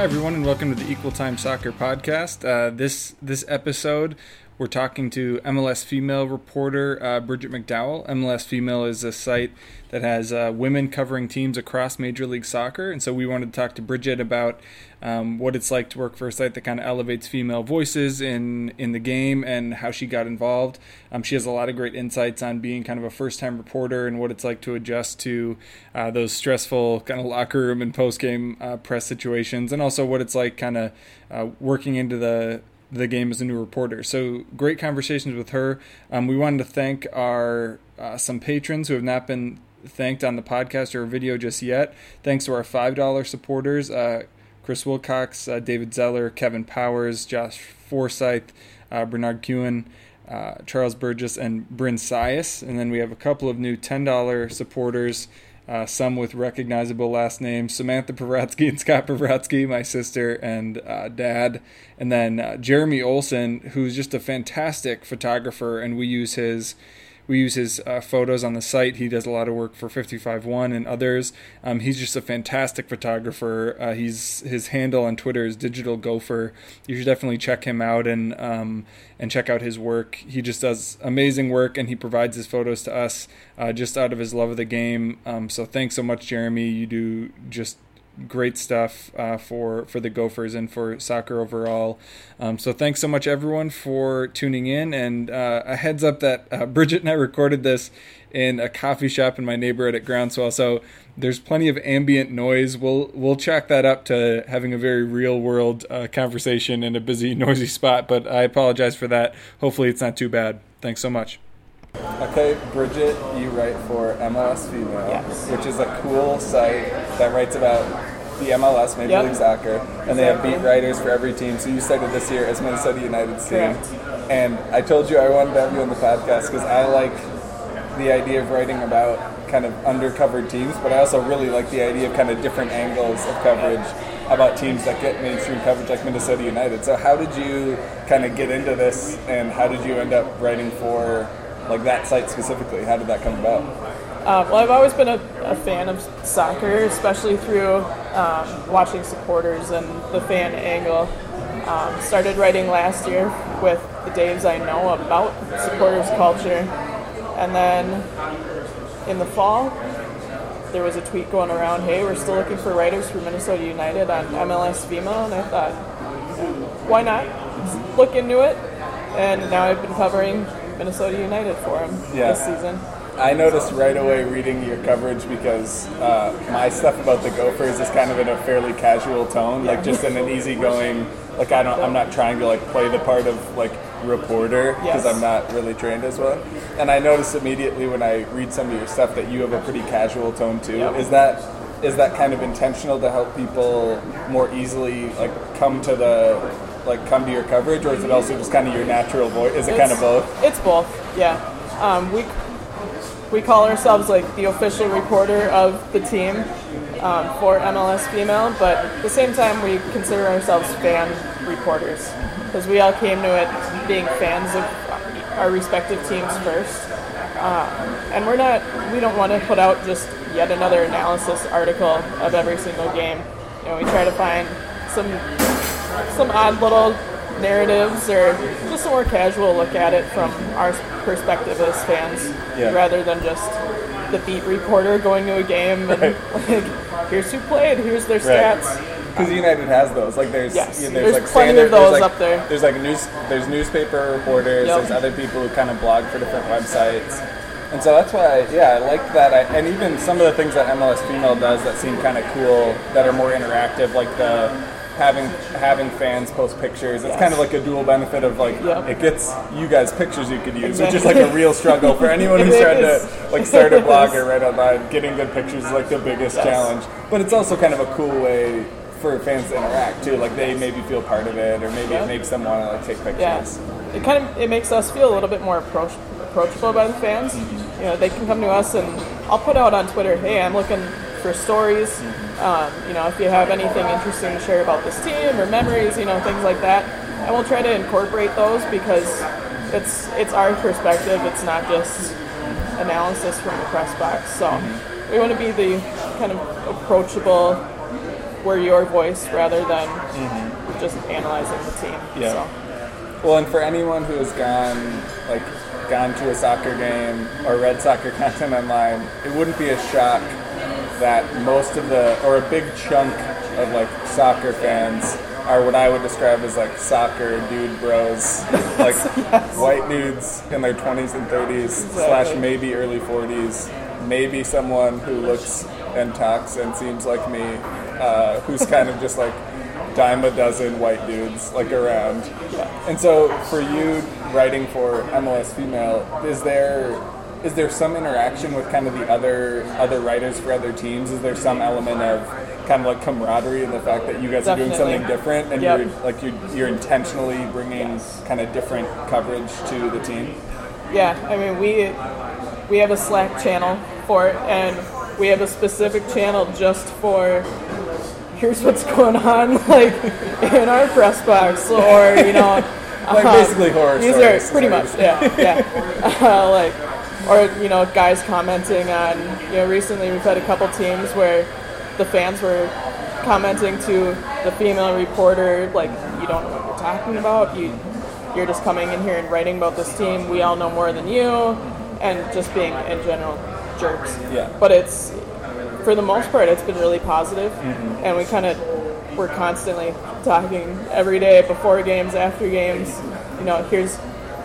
Hi, everyone, and welcome to the Equal Time Soccer Podcast. Uh, this this episode, we're talking to MLS female reporter uh, Bridget McDowell. MLS Female is a site that has uh, women covering teams across Major League Soccer, and so we wanted to talk to Bridget about um, what it's like to work for a site that kind of elevates female voices in in the game and how she got involved. Um, she has a lot of great insights on being kind of a first time reporter and what it's like to adjust to uh, those stressful kind of locker room and post game uh, press situations, and also what it's like kind of uh, working into the the game as a new reporter. So great conversations with her. Um, we wanted to thank our uh, some patrons who have not been thanked on the podcast or video just yet. Thanks to our five dollar supporters. Uh, Chris Wilcox, uh, David Zeller, Kevin Powers, Josh Forsyth, uh, Bernard Kewen, uh, Charles Burgess, and Bryn Sias. And then we have a couple of new $10 supporters, uh, some with recognizable last names Samantha Pavratsky and Scott Pavratsky, my sister and uh, dad. And then uh, Jeremy Olson, who's just a fantastic photographer, and we use his we use his uh, photos on the site. He does a lot of work for 55one and others. Um, he's just a fantastic photographer. Uh, he's his handle on Twitter is Digital Gopher. You should definitely check him out and um, and check out his work. He just does amazing work, and he provides his photos to us uh, just out of his love of the game. Um, so thanks so much, Jeremy. You do just great stuff uh, for for the Gophers and for soccer overall. Um, so thanks so much everyone for tuning in. And uh, a heads up that uh, Bridget and I recorded this in a coffee shop in my neighborhood at Groundswell. So there's plenty of ambient noise. We'll we'll chalk that up to having a very real world uh, conversation in a busy noisy spot. But I apologize for that. Hopefully it's not too bad. Thanks so much. Okay, Bridget, you write for MLS Female, yes. which is a cool site that writes about the MLS, Major yep. League Soccer, and they have beat writers for every team. So you started this year as Minnesota United's team, and I told you I wanted to have you on the podcast because I like the idea of writing about kind of undercovered teams, but I also really like the idea of kind of different angles of coverage about teams that get mainstream coverage like Minnesota United. So how did you kind of get into this, and how did you end up writing for like that site specifically? How did that come about? Uh, well, I've always been a, a, fan of soccer, especially through um, watching supporters and the fan angle. Um, started writing last year with the Daves I know about supporters culture, and then in the fall, there was a tweet going around, "Hey, we're still looking for writers for Minnesota United on MLS Female," and I thought, why not look into it? And now I've been covering Minnesota United for him yeah. this season. I noticed right away reading your coverage because uh, my stuff about the Gophers is kind of in a fairly casual tone, like just in an easygoing. Like I don't, I'm not trying to like play the part of like reporter because yes. I'm not really trained as one. And I noticed immediately when I read some of your stuff that you have a pretty casual tone too. Yep. Is that is that kind of intentional to help people more easily like come to the like come to your coverage, or is it also just kind of your natural voice? Is it it's, kind of both? It's both. Yeah. Um, we we call ourselves like the official reporter of the team um, for MLS Female, but at the same time we consider ourselves fan reporters because we all came to it being fans of our respective teams first. Um, and we're not, we don't want to put out just yet another analysis article of every single game. You know, we try to find some some odd little narratives or just a more casual look at it from our perspective as fans yeah. rather than just the beat reporter going to a game and right. like here's who played, here's their stats. Because United has those. Like there's yes. you know, there's, there's like plenty standard, of those like, up there. There's like news there's newspaper reporters, yep. there's other people who kind of blog for different websites. And so that's why, yeah, I like that. I, and even some of the things that MLS Female does that seem kind of cool, that are more interactive, like the having having fans post pictures. It's yes. kind of like a dual benefit of like yep. it gets you guys pictures you could use, exactly. which is like a real struggle for anyone who's trying to like start a blog or write online. Getting good pictures is like the biggest yes. challenge, but it's also kind of a cool way for fans to interact too. Like they maybe feel part of it, or maybe it makes them want to like take pictures. Yeah. It kind of it makes us feel a little bit more approach, approachable by the fans. Mm-hmm. You know, they can come to us and I'll put out on Twitter, "Hey, I'm looking for stories. Mm-hmm. Um, you know, if you have anything interesting to share about this team or memories, you know, things like that, and we'll try to incorporate those because it's it's our perspective. It's not just analysis from the press box. So mm-hmm. we want to be the kind of approachable we're your voice rather than just analyzing the team. Mm-hmm. Yeah. So, Well, and for anyone who has gone like gone to a soccer game or read soccer content online, it wouldn't be a shock that most of the or a big chunk of like soccer fans are what I would describe as like soccer dude bros, like white dudes in their 20s and 30s slash maybe early 40s, maybe someone who looks and talks and seems like me, uh, who's kind of just like dime a dozen white dudes like around. And so for you writing for MLS Female, is there is there some interaction with kind of the other other writers for other teams? Is there some element of kind of like camaraderie in the fact that you guys are doing something different and Yep. you're like you're, you're intentionally bringing kind of different coverage to the team? yeah, I mean we we have a Slack channel for it, and we have a specific channel just for here's what's going on like in our press box, or you know, Like um, basically horror These stories. are pretty much yeah, yeah, uh, like or you know guys commenting on you know recently we've had a couple teams where the fans were commenting to the female reporter like you don't know what you're talking about you you're just coming in here and writing about this team we all know more than you and just being in general jerks Yeah. but it's for the most part it's been really positive. positive and we kind of we're constantly talking every day before games after games you know here's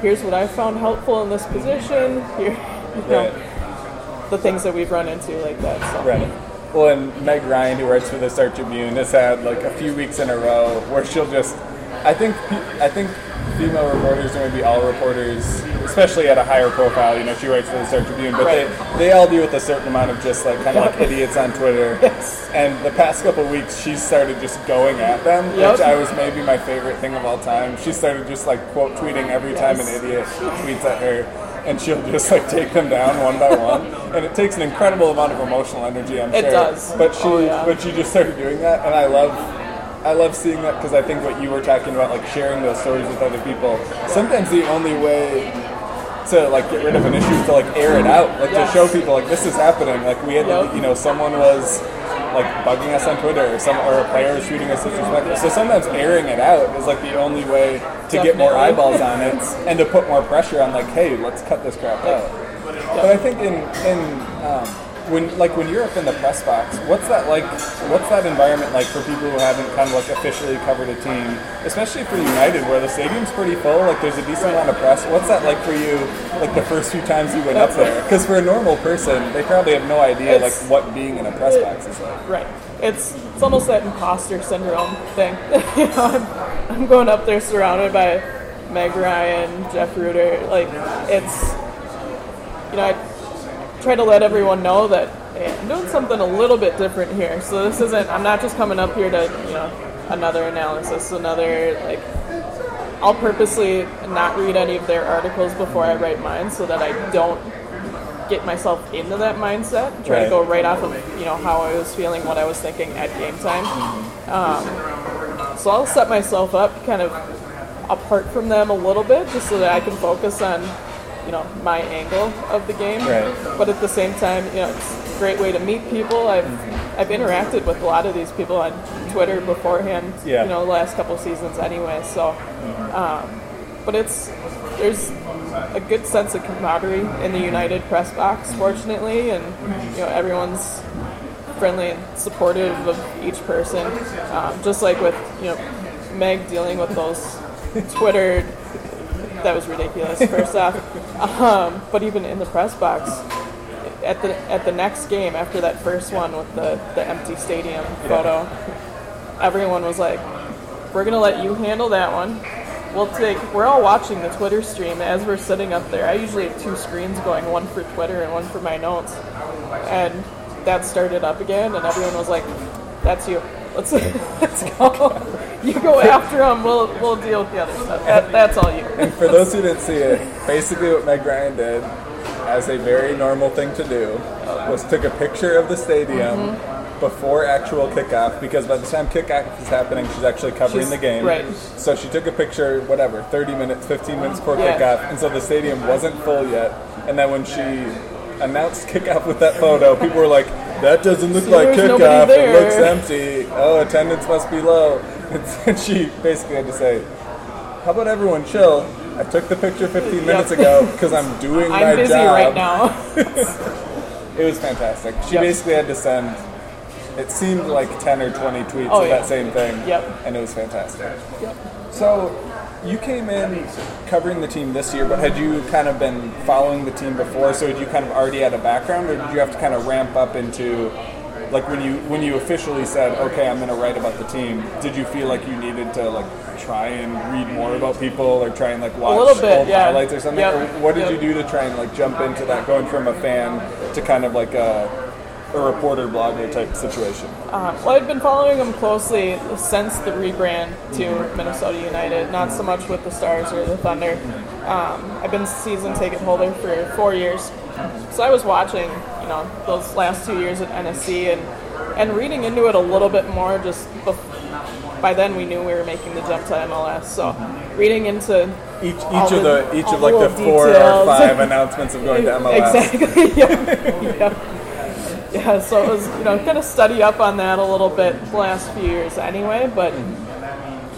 here's what i found helpful in this position here you know Right. the things that we've run into like that so Right. Well, and Meg Ryan, who writes for the Star Tribune, has had like a few weeks in a row where she'll just. I think I think female reporters, or maybe all reporters, especially at a higher profile, you know, she writes for the Star Tribune, but Right. they they all deal with a certain amount of just like kind of like idiots on Twitter. Yes. And the past couple weeks, she started just going at them, Yep. which I was maybe my favorite thing of all time. She started just like quote tweeting every time an idiot tweets at her. And she'll just like take them down one by one, and it takes an incredible amount of emotional energy. I'm It sure. does. But she, Oh, yeah. but she just started doing that, and I love, I love seeing that because I think what you were talking about, like sharing those stories with other people. Sometimes the only way to like get rid of an issue is to like air it out, like Yes. to show people like this is happening. Like we had, Yep. you know, someone was like bugging us on Twitter, or some or a player was treating us disrespectful. So sometimes airing it out is like the only way to get more eyeballs on it and to put more pressure on like, hey, let's cut this crap out. But I think in in um, when like when you're up in the press box, what's that like? What's that environment like for people who haven't kind of like officially covered a team, especially for United, where the stadium's pretty full. Like there's a decent amount of press. What's that like for you? Like the first few times you went up there, because for a normal person, they probably have no idea like what being in a press box is like. Right. It's it's almost that imposter syndrome thing. you know, I'm, I'm going up there surrounded by Meg Ryan, Jeff Rueter. Like it's you know, I try to let everyone know that hey, I'm doing something a little bit different here. So this isn't I'm not just coming up here to, you know, another analysis, another like I'll purposely not read any of their articles before I write mine so that I don't get myself into that mindset. Try Right. to go right off of you know how I was feeling, what I was thinking at game time. Um, so I'll set myself up kind of apart from them a little bit, just so that I can focus on you know my angle of the game. Right. But at the same time, you know, it's a great way to meet people. I've I've interacted with a lot of these people on Twitter beforehand. Yeah. You know, the last couple seasons anyway. So, um, but it's there's a good sense of camaraderie in the United press box, fortunately, and you know everyone's friendly and supportive of each person. Um, just like with you know Meg dealing with those Twitter, that was ridiculous. First off, um, but even in the press box, at the at the next game after that first one with the the empty stadium photo, everyone was like, "We're gonna let you handle that one." We'll take. We're all watching the Twitter stream as we're sitting up there. I usually have two screens going, one for Twitter and one for my notes. And that started up again, and everyone was like, "That's you. Let's let's go. You go after them. We'll we'll deal with the other stuff. That, that's all you." And for those who didn't see it, basically what Meg Ryan did, as a very normal thing to do, was took a picture of the stadium Mm-hmm. before actual kickoff, because by the time kickoff is happening, she's actually covering She's- the game. right. So she took a picture, whatever, 30 minutes, 15 minutes before Yeah. kickoff, and so the stadium wasn't full yet. And then when she announced kickoff with that photo, people were like, that doesn't look like kickoff. It looks empty. Oh, attendance must be low. And she basically had to say, "How about everyone chill? I took the picture 15 minutes ago because I'm doing my I'm busy job." right now. It was fantastic. She Yep. basically had to send. It seemed like 10 or 20 tweets Oh, of yeah. that same thing. Yep. And it was fantastic. Yep. So, you came in covering the team this year, but had you kind of been following the team before? So, had you kind of already had a background, or did you have to kind of ramp up into, like when you when you officially said, "Okay, I'm going to write about the team"? Did you feel like you needed to like try and read more about people, or try and like watch little bit, old yeah. highlights or something? Yep. Or what did Yep. you do to try and like jump into that, going from a fan to kind of like a a reporter blogger type situation? Um, well, I've been following them closely since the rebrand to Minnesota United, not so much with the Stars or the Thunder. Um, I've been season ticket holder for four years, so I was watching, you know, those last two years at NSC and and reading into it a little bit more. Just bef- by then, we knew we were making the jump to MLS, so reading into Each, each of the- the each of like the four or five announcements of going to MLS. Exactly. yeah. yeah. Yeah. So it was, you know, kind of study up on that a little bit the last few years anyway. But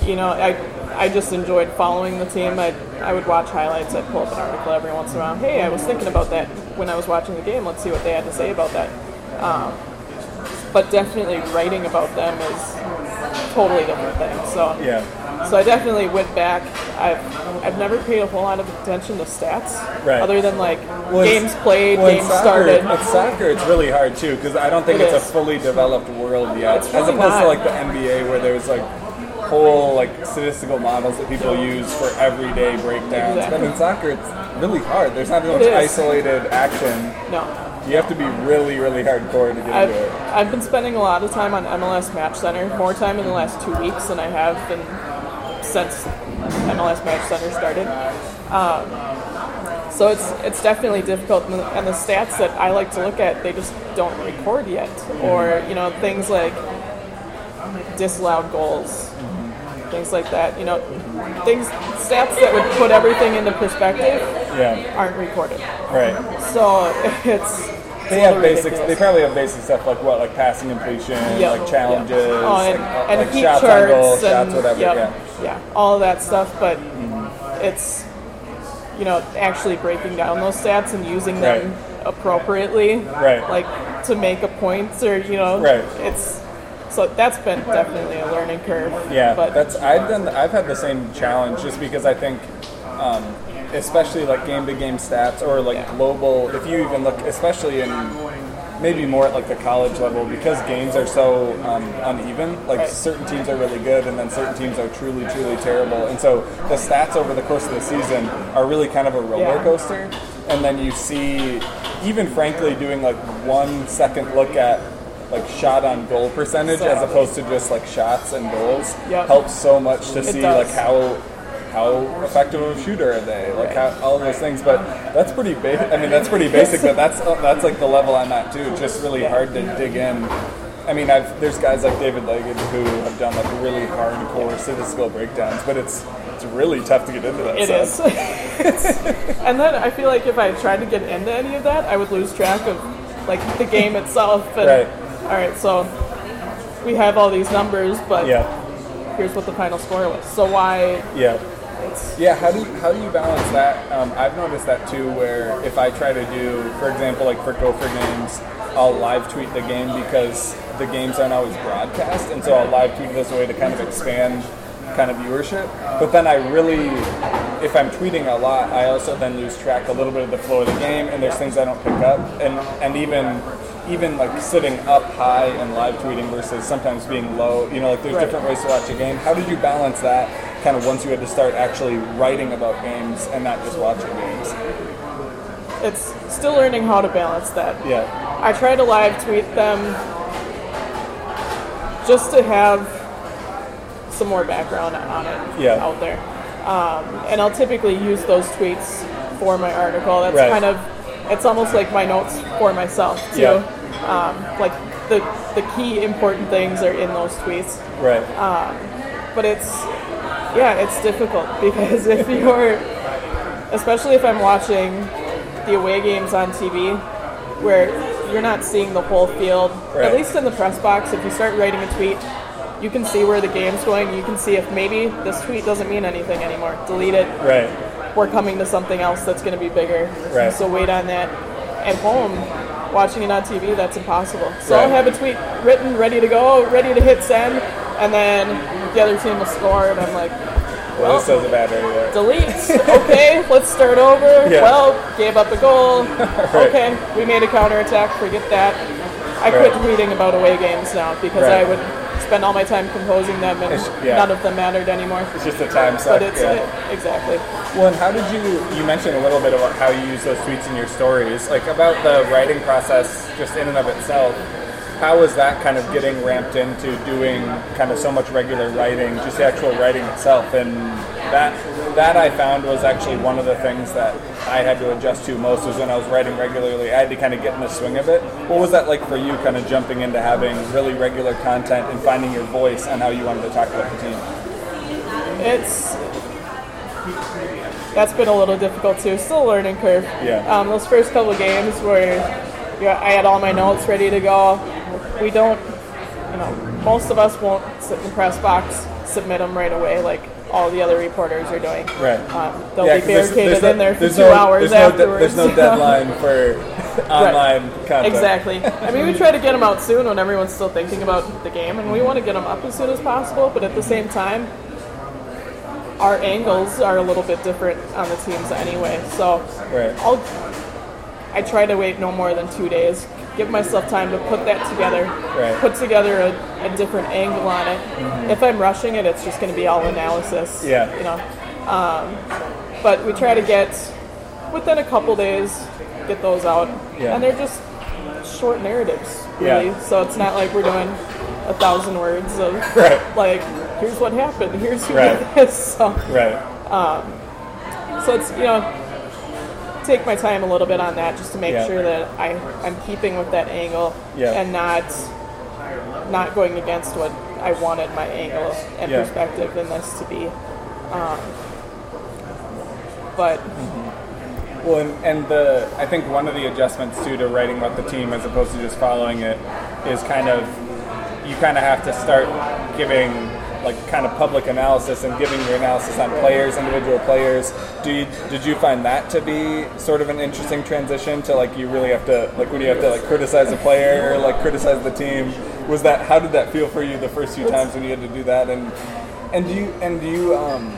you know, I I just enjoyed following the team. I I would watch highlights. I'd pull up an article every once in a while. Hey, I was thinking about that when I was watching the game. Let's see what they had to say about that. Um, but definitely writing about them is totally different thing. So Yeah. so I definitely went back. I've I've never paid a whole lot of attention to stats, Right. other than like Well, games played, well, games soccer, started. With soccer, it's really hard too because I don't think It it's is. a fully developed world yet, as opposed not. to like the NBA where there's like whole like statistical models that people use for everyday breakdowns. But in soccer, it's really hard. There's not much isolated action. No, You have to be really, really hardcore to get I've into it. I've been spending a lot of time on MLS Match Center, more time in the last two weeks than I have been since MLS Match Center started. Um, so it's it's definitely difficult, and the, and the stats that I like to look at, they just don't record yet, or you know things like disallowed goals, things like that. You know, things stats that would put everything into perspective Yeah. aren't recorded. Right. So it's They have basic. They probably have basic stuff like what, like passing completion, Yep, like challenges, yep. Oh, and, like, and like heat shots charts goal, and shots, whatever. yep, Yeah. yeah, all of that stuff. But it's you know actually breaking down those stats and using them appropriately, Right. Like to make a point or you know, Right. It's so that's been definitely a learning curve. Yeah, but that's I've done. I've had the same challenge just because I think, um, especially like game to game stats or like Yeah. global. If you even look, especially in maybe more at like the college level, because games are so um, uneven. Like Right. certain teams are really good, and then certain teams are truly, truly terrible. And so the stats over the course of the season are really kind of a roller coaster. And then you see, even frankly, doing like one second look at like shot on goal percentage as opposed to just like shots and goals Yep. helps so much to see does. like how how effective of a shooter are they like how, all of those things but that's pretty basic. i mean that's pretty basic but that's uh, that's like the level i'm at too just really hard to dig in i mean I've, there's guys like david leggett who have done like really hardcore statistical breakdowns but it's it's really tough to get into that It stuff. is. and then I feel like if I tried to get into any of that, I would lose track of like the game itself. And, Right. All right, so we have all these numbers, but yeah here's what the final score was. So why? yeah It's, Yeah, how do you, how do you balance that? Um, I've noticed that too, where if I try to do, for example, like for Gopher games, I'll live tweet the game because the games aren't always broadcast, and so I'll live tweet a way to kind of expand kind of viewership. But then I really, if I'm tweeting a lot, I also then lose track a little bit of the flow of the game, and there's things I don't pick up, and and even even like sitting up high and live tweeting versus sometimes being low. You know, like there's Right. different ways to watch a game. How did you balance that? Kind of once you had to start actually writing about games and not just watching games. it's still learning how to balance that. Yeah, I try to live tweet them just to have some more background on it Yeah. out there. Um, and I'll typically use those tweets for my article. That's Right. kind of, it's almost like my notes for myself too. Yeah. Um, like the, the key important things are in those tweets. right. But it's, yeah, it's difficult because if you're, especially if I'm watching the away games on TV, where you're not seeing the whole field. Right. At least in the press box, if you start writing a tweet, you can see where the game's going. You can see if maybe this tweet doesn't mean anything anymore. Delete it. Right. We're coming to something else that's going to be bigger. Right. So wait on that. At home, watching it on TV, that's impossible. So I'll have a tweet written, ready to go, ready to hit send, and then the other team will score, and I'm like, Well, well, this does a bad right there. delete. okay, let's start over. Yeah. Well, gave up a goal. Okay, we made a counterattack. Forget that. I quit Right. tweeting about away games now because Right. I would spend all my time composing them, and yeah. none of them mattered anymore. It's just a time suck. But it's yeah. it, exactly. Well, and how did you? You mentioned a little bit about how you use those tweets in your stories, like about the writing process, just in and of itself. How was that kind of getting ramped into doing kind of so much regular writing, just the actual writing itself, and that that I found was actually one of the things that I had to adjust to most was when I was writing regularly. I had to kind of get in the swing of it. What was that like for you, kind of jumping into having really regular content and finding your voice and how you wanted to talk about the team? It's that's been a little difficult too. Still a learning curve. Yeah. Um, those first couple of games where yeah, I had all my notes ready to go. We don't, you know, most of us won't sit in the press box, submit them right away like all the other reporters are doing. Right. Um, they'll Yeah, be there's- barricaded there's no- in there for two no- hours there's no de- there's no deadline for online content. Exactly. I mean, we try to get them out soon when everyone's still thinking about the game, and we want to get them up as soon as possible. But at the same time, our angles are a little bit different on the teams anyway. So Right. I'll I try to wait no more than two days. Give myself time to put that together. Right. Put together a, a different angle on it. If I'm rushing it, it's just going to be all analysis. Yeah. You know. Um, but we try to get within a couple days get those out, Yeah. and they're just short narratives, Yeah. So it's not like we're doing a thousand words of Right. like, here's what happened, here's who Right. did this. So, Right. so it's you know, take my time a little bit on that just to make Yeah. sure that I I'm keeping with that angle Yeah. and not not going against what I wanted my angle and Yeah. perspective in this to be. Um, but Well, and, and the I think one of the adjustments too to writing about the team as opposed to just following it is kind of you kind of have to start giving like kind of public analysis and giving your analysis on players, individual players. Do you, did you find that to be sort of an interesting transition to like you really have to like when you have to like criticize a player or like criticize the team? Was that how did that feel for you the first few times when you had to do that? And and do you and do you um,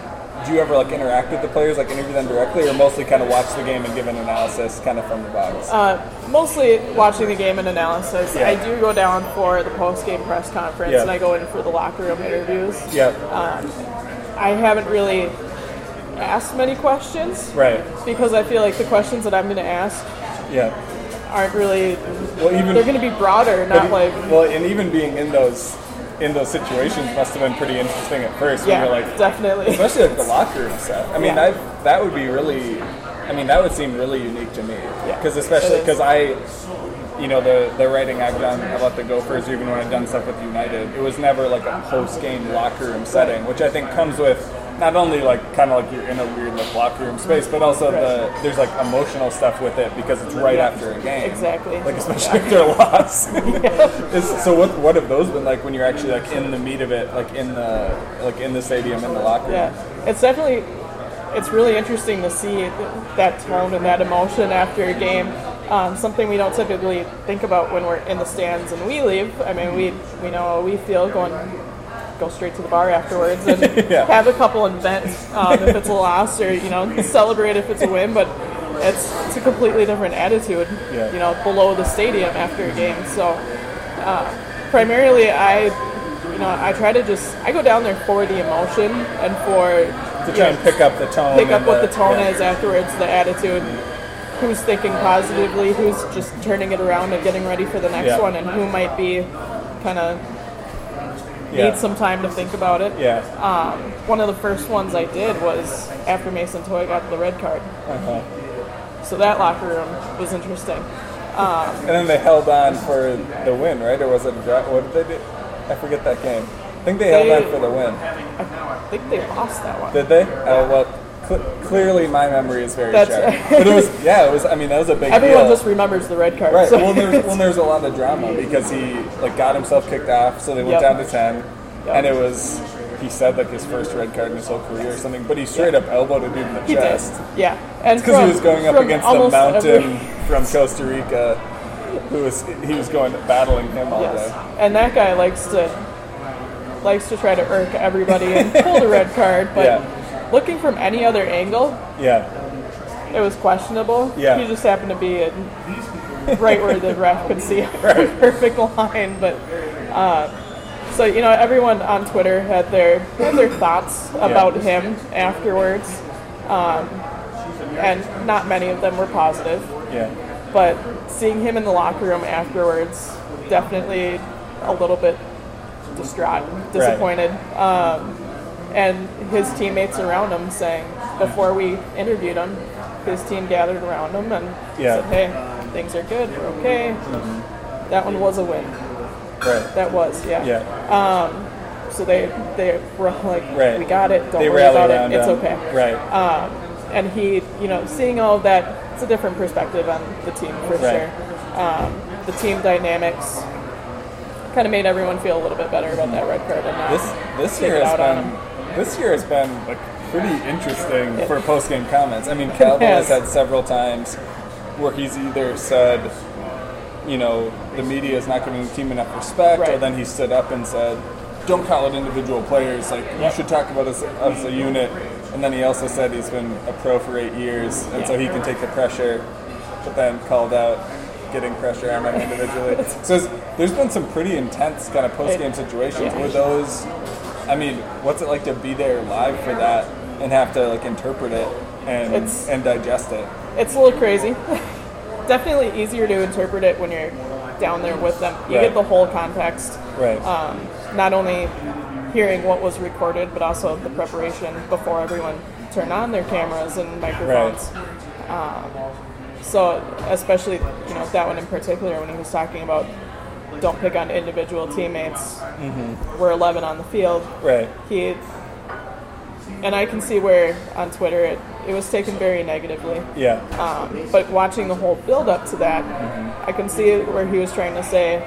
do you ever like interact with the players, like interview them directly, or mostly kind of watch the game and give an analysis kind of from the box? uh, mostly watching the game and analysis. Yeah. I do go down for the post game press conference Yeah. and I go in for the locker room interviews. yeah, I haven't really asked many questions right. because I feel like the questions that I'm going to ask Yeah. aren't really Well, even they're going to be broader, not like well, and even being in those in those situations must have been pretty interesting at first. yeah, when you're like, definitely. especially like the locker room stuff. I mean, Yeah. that that would be really. I mean, that would seem really unique to me. Yeah, Because especially because I, you know, the the writing I've done about the Gophers, even when I've done stuff with United, it was never like a post game locker room setting, which I think comes with not only like kind of like you're in a weird like locker room space, but also the there's like emotional stuff with it because it's right Yeah, after a game. exactly. Like especially after a loss. Is- so what what have those been like when you're actually like in the meat of it, like in the like in the stadium in the locker room? Yeah, it's definitely it's really interesting to see that tone and that emotion after a game. Um, something we don't typically think about when we're in the stands and we leave. I mean, we we know how we feel going go straight to the bar afterwards and Yeah. have a couple and vent um, if it's a loss or you know celebrate if it's a win. But it's it's a completely different attitude. Yeah. You know, below the stadium after a game. So primarily I you know I try to just I go down there for the emotion and for To try know, and pick up the tone. pick up what the tone yeah. is afterwards the attitude who's thinking positively who's just turning it around and getting ready for the next one and who might be kind of Yeah. need some time to think about it Yeah. one of the first ones I did was after Mason Toye got the red card Uh-huh. so that locker room was interesting And then they held on for the win, right? Or was it a draw? What did they do? I forget that game. I think they held on for the win. I think they lost that one Did they? Oh well. Cl- clearly, my memory is very That's- sharp. But it was, yeah, it was. I mean, that was a big Everyone deal. just remembers the red card. Right. so- Well, there's well, there's a lot of drama because he like got himself kicked off, so they went Yep. down to ten, Yep. and it was he said like his first red card in his whole career or something, but he straight up elbowed a dude in the he chest did. Yeah, and because he was going up against the mountain every- from Costa Rica, who was he was going battling him all Yes. day. And that guy likes to likes to try to irk everybody and pull the red card, but Yeah. Looking from any other angle, Yeah. it was questionable. Yeah. He just happened to be in right where the ref could see a perfect line, but uh, so you know everyone on Twitter had their had their thoughts about him afterwards, um, and not many of them were positive. Yeah. but seeing him in the locker room afterwards, definitely a little bit distraught, disappointed, um, and his teammates around him saying before we interviewed him, his team gathered around him and Yeah. said, "Hey, things are good, we're okay." That one was a win. Right. That was, yeah. Yeah. So they they were like, Right. "We got it. Don't they worry about it. It's okay." Right. um, and he, you know, seeing all of that, it's a different perspective on the team for Right. sure. Um, the team dynamics kind of made everyone feel a little bit better about that red card and This this year has been. This year has been like pretty interesting Yeah. for post game comments. I mean, Calvo Yes. has had several times where he's either said, you know, the media is not giving the team enough respect, or then he stood up and said, "Don't call it individual players. Like you should talk about us as a unit." And then he also said he's been a pro for eight years, and so he can take the pressure. But then called out getting pressure on them individually. so there's been some pretty intense kind of post game situations. Yeah. Were those? I mean, what's it like to be there live for that and have to like interpret it and It's- and digest it? It's a little crazy. Definitely easier to interpret it when you're down there with them. You Right. get the whole context. Right. um, not only hearing what was recorded, but also the preparation before everyone turned on their cameras and microphones. Um, so, especially you know that one in particular, when he was talking about don't pick on individual teammates. We're 11 on the field. right. He and I can see where on Twitter it, it was taken very negatively. Yeah. Um, but watching the whole build up to that, I can see where he was trying to say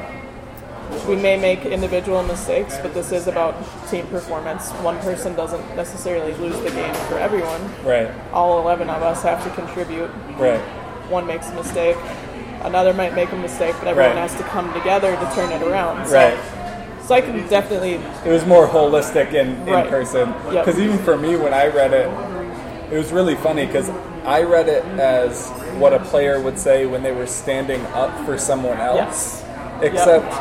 we may make individual mistakes, but this is about team performance. One person doesn't necessarily lose the game for everyone. Right. All 11 of us have to contribute. Right. One makes a mistake, another might make a mistake, but everyone Right. has to come together to turn it around. So, Right. so I can definitely, It was more holistic in, in Right. person. Yep. Because even for me, when I read it, it was really funny because I read it as what a player would say when they were standing up for someone else. yes. Except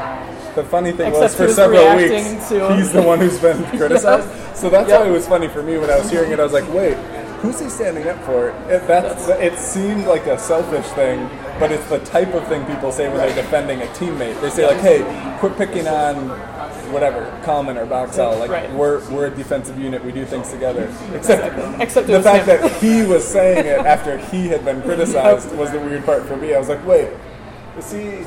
the funny thing Except was for was several weeks, to- he's the one who's been criticized. So that's Yep. why it was funny for me when I was hearing it. I was like, wait, who's he standing up for? It, that's, it seemed like a selfish thing, but it's the type of thing people say when they're defending a teammate. They say like, hey, quit picking on whatever, Kallman or Boxall. Like Right. we're we're a defensive unit. We do things together. Except Except the fact him. that he was saying it after he had been criticized was the weird part for me. I was like, wait, is he?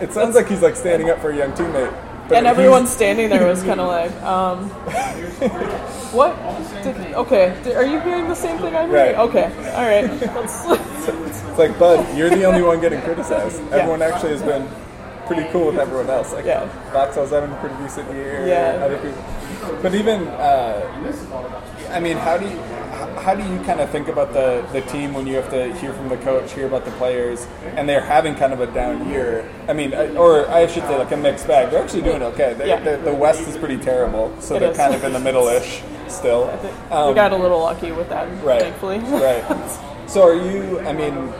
It sounds like he's like standing up for a young teammate. But and everyone standing there was kind of like, um, what? Did, okay, Did- are you hearing the same thing I'm hearing? Right. Okay, all right. It's like, bud, you're the only one getting criticized. Everyone actually has been pretty cool with everyone else. Like, Yeah. Boxall's having a pretty decent year. Yeah. Other people. But even, uh, I mean, how do you how do you kind of think about the, the team when you have to hear from the coach, hear about the players, and they're having kind of a down year? I mean, or I should say like a mixed bag. They're actually doing okay. They, Yeah. the, the West is pretty terrible, so It they're is. kind of in the middle-ish still. I think Um, we got a little lucky with that, Right. thankfully. right. So are you? I mean,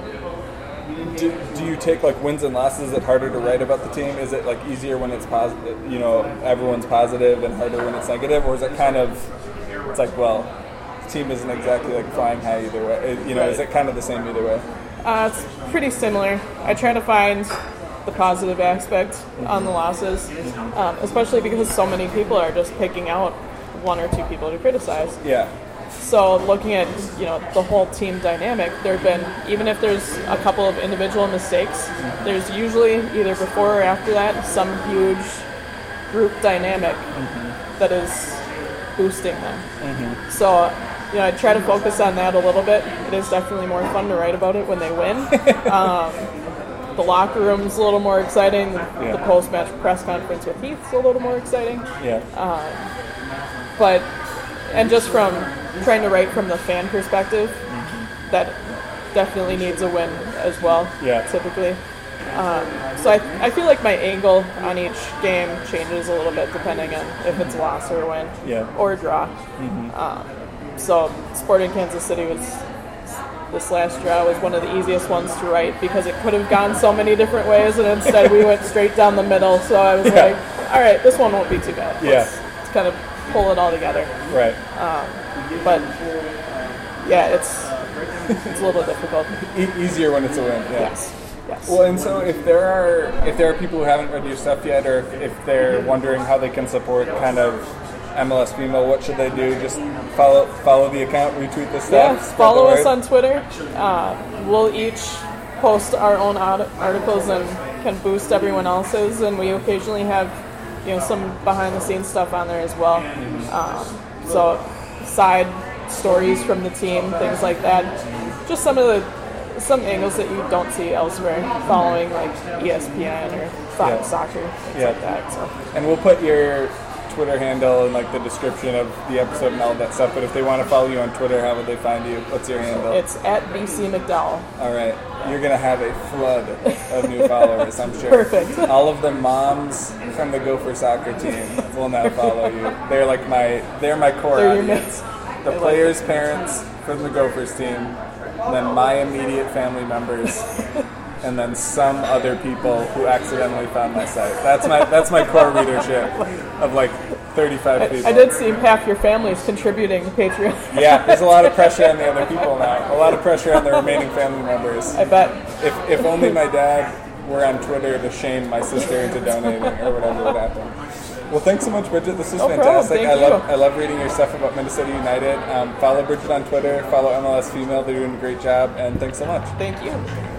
do, do you take like wins and losses? Is it harder to write about the team? Is it like easier when it's positive? You know, everyone's positive, and harder when it's negative, or is it kind of? It's like, well, team isn't exactly like flying high either way. It- You know, is it kind of the same either way? Uh, it's pretty similar. I try to find the positive aspect on the losses, um, especially because so many people are just picking out one or two people to criticize. Yeah. So looking at you know the whole team dynamic, there've been even if there's a couple of individual mistakes, there's usually either before or after that some huge group dynamic that is boosting them. So you know, I try to focus on that a little bit. It is definitely more fun to write about it when they win. um, the locker room's a little more exciting. The, Yeah. the post-match press conference with Heath's a little more exciting. Yeah. But and just from trying to write from the fan perspective, that definitely needs a win as well. Yeah. Typically. Um, so I, I feel like my angle on each game changes a little bit depending on if it's a loss or a win Yeah. or a draw. Um, so Sporting Kansas City was this last draw was one of the easiest ones to write because it could have gone so many different ways, and instead we went straight down the middle. So I was Yeah. like, all right, this one won't be too bad. Yeah. Let's, let's kind of pull it all together. Right. Um, But yeah, it's it's a little difficult. E- easier when it's a win. Yeah. Yes. Yes. Well, and so if there are if there are people who haven't read your stuff yet, or if, if they're wondering how they can support kind of MLS female, what should they do? Just follow follow the account, retweet the stuff. Yeah, follow us on Twitter. Uh, we'll each post our own art- articles and can boost everyone else's, and we occasionally have you know some behind the scenes stuff on there as well. Um, so side stories from the team, things like that. Just some of the some angles that you don't see elsewhere, following like ESPN or Fox Yeah. Soccer, things Yeah. like that. So. And we'll put your Twitter handle and like the description of the episode and all that stuff. But if they want to follow you on Twitter, how would they find you? What's your handle? It's at BC McDowell. All right, you're gonna have a flood of new followers, I'm sure. Perfect. All of the moms from the Gopher soccer team will now follow you. They're like my, they're my core They're your audience. mates. The players' parents from the Gophers team, and then my immediate family members, and then some other people who accidentally found my site. That's my that's my core readership of like 35 people. I did see half your family's contributing to Patreon. Yeah, there's a lot of pressure on the other people now. A lot of pressure on the remaining family members. I bet. If, if only my dad were on Twitter to shame my sister into donating or whatever would happen. Well, thanks so much, Bridget. This was No fantastic. I you. love I love reading your stuff about Minnesota United. Um, follow Bridget on Twitter. Follow MLS Female. They're doing a great job. And thanks so much. Thank you.